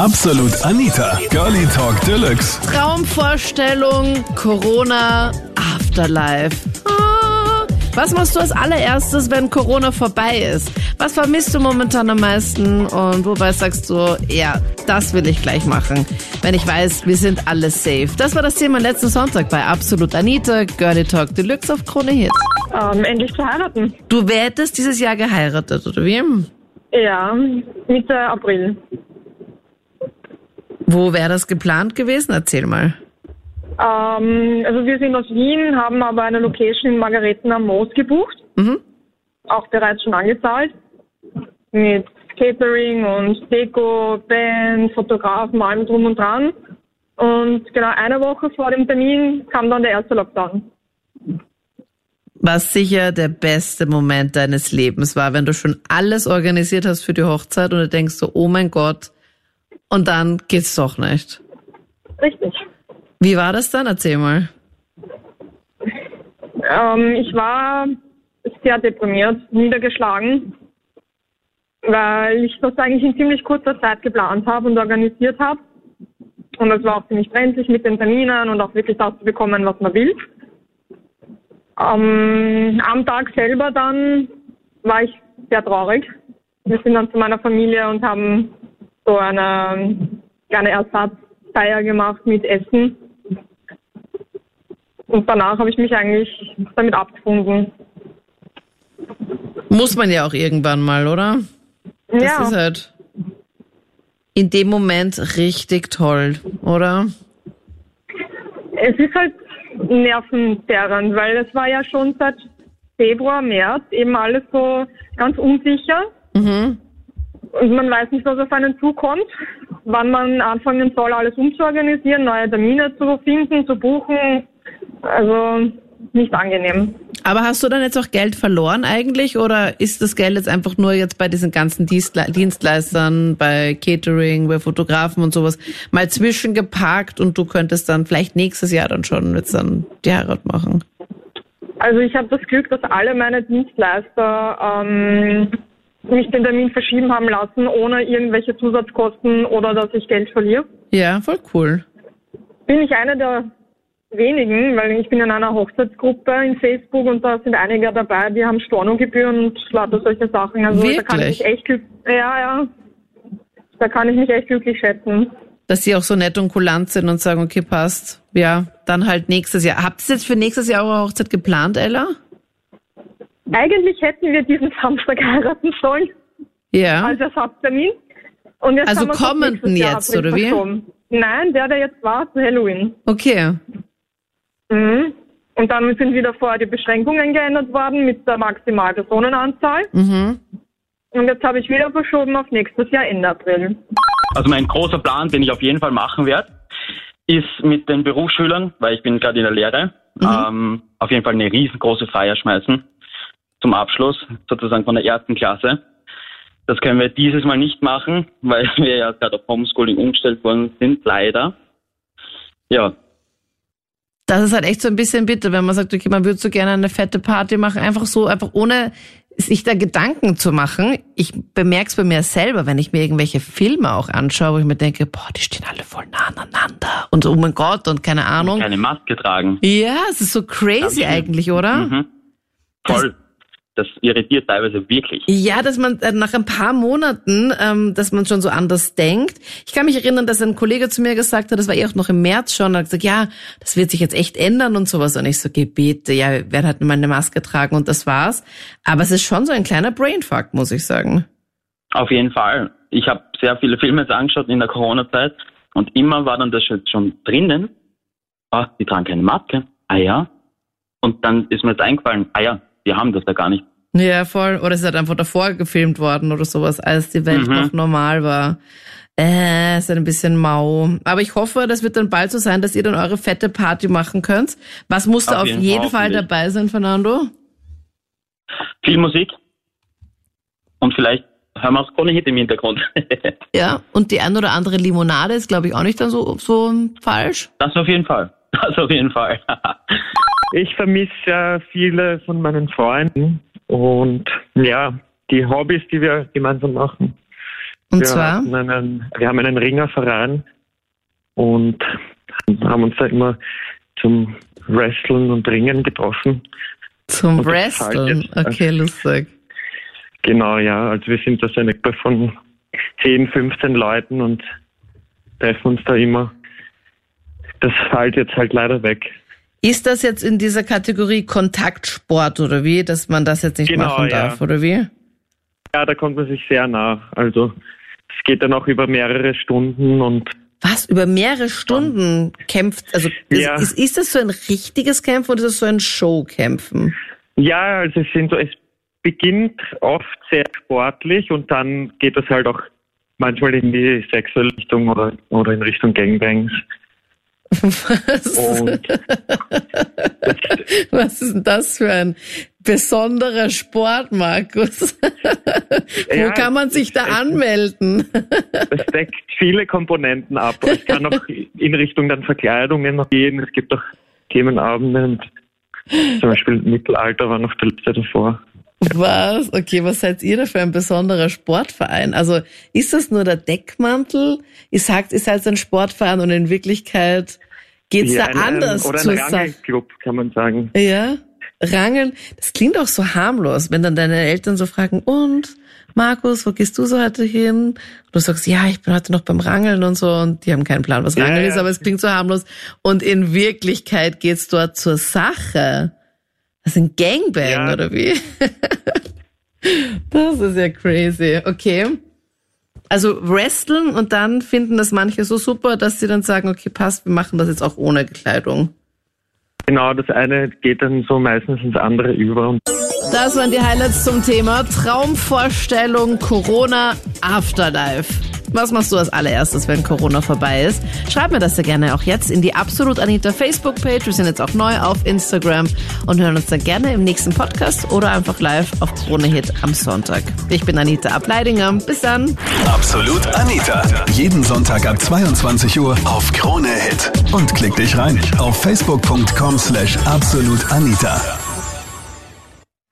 Absolut Anita, Girlie Talk Deluxe. Traumvorstellung, Corona, Afterlife. Ah, Was machst du als allererstes, wenn Corona vorbei ist? Was vermisst du momentan am meisten? Und wobei sagst du, ja, das will ich gleich machen, wenn ich weiß, wir sind alle safe. Das war das Thema letzten Sonntag bei Absolut Anita, Girlie Talk Deluxe auf Krone Hit. Ähm, endlich zu heiraten. Du hättest dieses Jahr geheiratet, oder wie? Ja, Mitte April. Wo wäre das geplant gewesen? Erzähl mal. Ähm, also wir sind aus Wien, haben aber eine Location in Margareten am Moos gebucht. Mhm. Auch bereits schon angezahlt. Mit Catering und Deko, Band, Fotografen, allem drum und dran. Und genau eine Woche vor dem Termin kam dann der erste Lockdown. Was sicher der beste Moment deines Lebens war, wenn du schon alles organisiert hast für die Hochzeit und du denkst so, oh mein Gott, und dann geht's doch nicht. Richtig. Wie war das dann? Erzähl mal. Ähm, ich war sehr deprimiert, niedergeschlagen, weil ich das eigentlich in ziemlich kurzer Zeit geplant habe und organisiert habe. Und es war auch ziemlich brenzlig mit den Terminen und auch wirklich das zu bekommen, was man will. Ähm, am Tag selber dann war ich sehr traurig. Wir sind dann zu meiner Familie und haben so eine kleine Ersatzfeier gemacht mit Essen. Und danach habe ich mich eigentlich damit abgefunden. Muss man ja auch irgendwann mal, oder? Das ja, ist halt in dem Moment richtig toll, oder? es ist halt nervenzerrend, weil es war ja schon seit Februar, März eben alles so ganz unsicher. Mhm. Und man weiß nicht, was auf einen zukommt, wann man anfangen soll, alles umzuorganisieren, neue Termine zu finden, zu buchen. Also nicht angenehm. Aber hast du dann jetzt auch Geld verloren eigentlich oder ist das Geld jetzt einfach nur jetzt bei diesen ganzen Dienstle Dienstleistern, bei Catering, bei Fotografen und sowas mal zwischengeparkt und du könntest dann vielleicht nächstes Jahr dann schon jetzt dann die Heirat machen? Also ich habe das Glück, dass alle meine Dienstleister ähm, mich den Termin verschieben haben lassen, ohne irgendwelche Zusatzkosten oder dass ich Geld verliere. Ja, voll cool. Bin ich eine der wenigen, weil ich bin in einer Hochzeitsgruppe in Facebook und da sind einige dabei, die haben Stornogebühren und lauter solche Sachen. Also da kann Wirklich? ich mich echt ja, ja. Da kann ich mich echt glücklich schätzen. Dass sie auch so nett und kulant sind und sagen, okay, passt. Ja, dann halt nächstes Jahr. Habt ihr jetzt für nächstes Jahr eure Hochzeit geplant, Ella? Eigentlich hätten wir diesen Samstag heiraten sollen Ja. als Ersatztermin. Und jetzt Also kommenden nächstes Jahr jetzt, oder wie? Nein, der, der jetzt war, zu Halloween. Okay. Mhm. Und dann sind wieder vorher die Beschränkungen geändert worden mit der maximalen Personenanzahl. Mhm. Und jetzt habe ich wieder verschoben auf nächstes Jahr Ende April. Also mein großer Plan, den ich auf jeden Fall machen werde, ist mit den Berufsschülern, weil ich bin gerade in der Lehre, ähm, auf jeden Fall eine riesengroße Feier schmeißen zum Abschluss, sozusagen von der ersten Klasse. Das können wir dieses Mal nicht machen, weil wir ja gerade auf Homeschooling umgestellt worden sind, leider. Ja, Das ist halt echt so ein bisschen bitter, wenn man sagt, okay, man würde so gerne eine fette Party machen, einfach so, einfach ohne sich da Gedanken zu machen. Ich bemerke es bei mir selber, wenn ich mir irgendwelche Filme auch anschaue, wo ich mir denke, boah, die stehen alle voll nah aneinander und so, oh mein Gott und keine Ahnung. keine Maske tragen. Ja, es ist so crazy eigentlich, oder? Mhm. Voll. Das irritiert teilweise wirklich. Ja, dass man äh, nach ein paar Monaten, ähm, dass man schon so anders denkt. Ich kann mich erinnern, dass ein Kollege zu mir gesagt hat, das war eh auch noch im März schon, hat gesagt, ja, das wird sich jetzt echt ändern und sowas. Und ich so, Gebete, ja, wir werden halt mal eine Maske tragen und das war's. Aber es ist schon so ein kleiner Brainfuck, muss ich sagen. Auf jeden Fall. Ich habe sehr viele Filme jetzt angeschaut in der Corona-Zeit und immer war dann das schon, drinnen. Ah, die tragen keine Maske. Ah ja. Und dann ist mir jetzt eingefallen, ah ja, die haben das da gar nicht. Ja, voll. Oder es ist halt einfach davor gefilmt worden oder sowas, als die Welt Mhm. noch normal war. Äh, ist halt ein bisschen mau. Aber ich hoffe, das wird dann bald so sein, dass ihr dann eure fette Party machen könnt. Was muss da Auf jeden jeden, Fall, dabei sein, Fernando? Viel Musik und vielleicht hören wir auch Krone Hit im Hintergrund. Ja, und die ein oder andere Limonade ist, glaube ich, auch nicht dann so, so falsch. das auf jeden Fall. Das auf jeden Fall. Ich vermisse äh, viele von meinen Freunden und ja, die Hobbys, die wir gemeinsam machen. Und wir, zwar? einen, wir haben einen Ringerverein und haben uns da immer zum Wrestlen und Ringen getroffen. Zum Und Wrestlen. Okay, lustig. Genau, ja. Also wir sind da so eine Gruppe von 10, 15 Leuten und treffen uns da immer. Das fällt jetzt halt leider weg. Ist das jetzt in dieser Kategorie Kontaktsport oder wie, dass man das jetzt nicht Genau, machen ja. darf oder wie? Ja, da kommt man sich sehr nah. Also es geht dann auch über mehrere Stunden und Was, über mehrere Stunden kämpft, also ist, Ja. ist, ist das so ein richtiges Kämpfen oder ist das so ein Showkämpfen? ja, also es sind so, es beginnt oft sehr sportlich und dann geht es halt auch manchmal in die sexuelle Richtung oder, oder in Richtung Gangbangs. Was, was ist denn das für ein besonderer Sport, Markus? Wo Ja, kann man sich da anmelden? es deckt viele Komponenten ab. Es kann auch in Richtung dann Verkleidungen noch gehen. Es gibt auch Themenabende und zum Beispiel Mittelalter war noch der letzte davor. Was? Okay, was seid ihr da für ein besonderer Sportverein? Also ist das nur der Deckmantel? Ihr sagt, ihr seid ein Sportverein und in Wirklichkeit geht's Ja, da ein- ein- anders Oder zur ein. Rangelclub, kann man sagen. Ja, Rangeln, das klingt auch so harmlos, wenn dann deine Eltern so fragen, und Markus, wo gehst du so heute hin? Und du sagst, ja, ich bin heute noch beim Rangeln und so und die haben keinen Plan, was Rangeln ja. ist, aber es klingt so harmlos. Und in Wirklichkeit geht's dort zur Sache. Das ist ein Gangbang, Ja. oder wie? das ist ja crazy. Okay. Also wresteln und dann finden das manche so super, dass sie dann sagen, okay, passt, wir machen das jetzt auch ohne Kleidung. Genau, das eine geht dann so meistens ins andere über. Das waren die Highlights zum Thema Traumvorstellung Corona Afterlife. Was machst du als allererstes, wenn Corona vorbei ist? Schreib mir das ja gerne auch jetzt in die Absolut Anita Facebook-Page. Wir sind jetzt auch neu auf Instagram und hören uns dann gerne im nächsten Podcast oder einfach live auf Krone Hit am Sonntag. Ich bin Anita Ableidinger. Bis dann. Absolut Anita. Jeden Sonntag ab 22 Uhr auf Krone Hit. Und klick dich rein auf facebook.com slash absolutanita.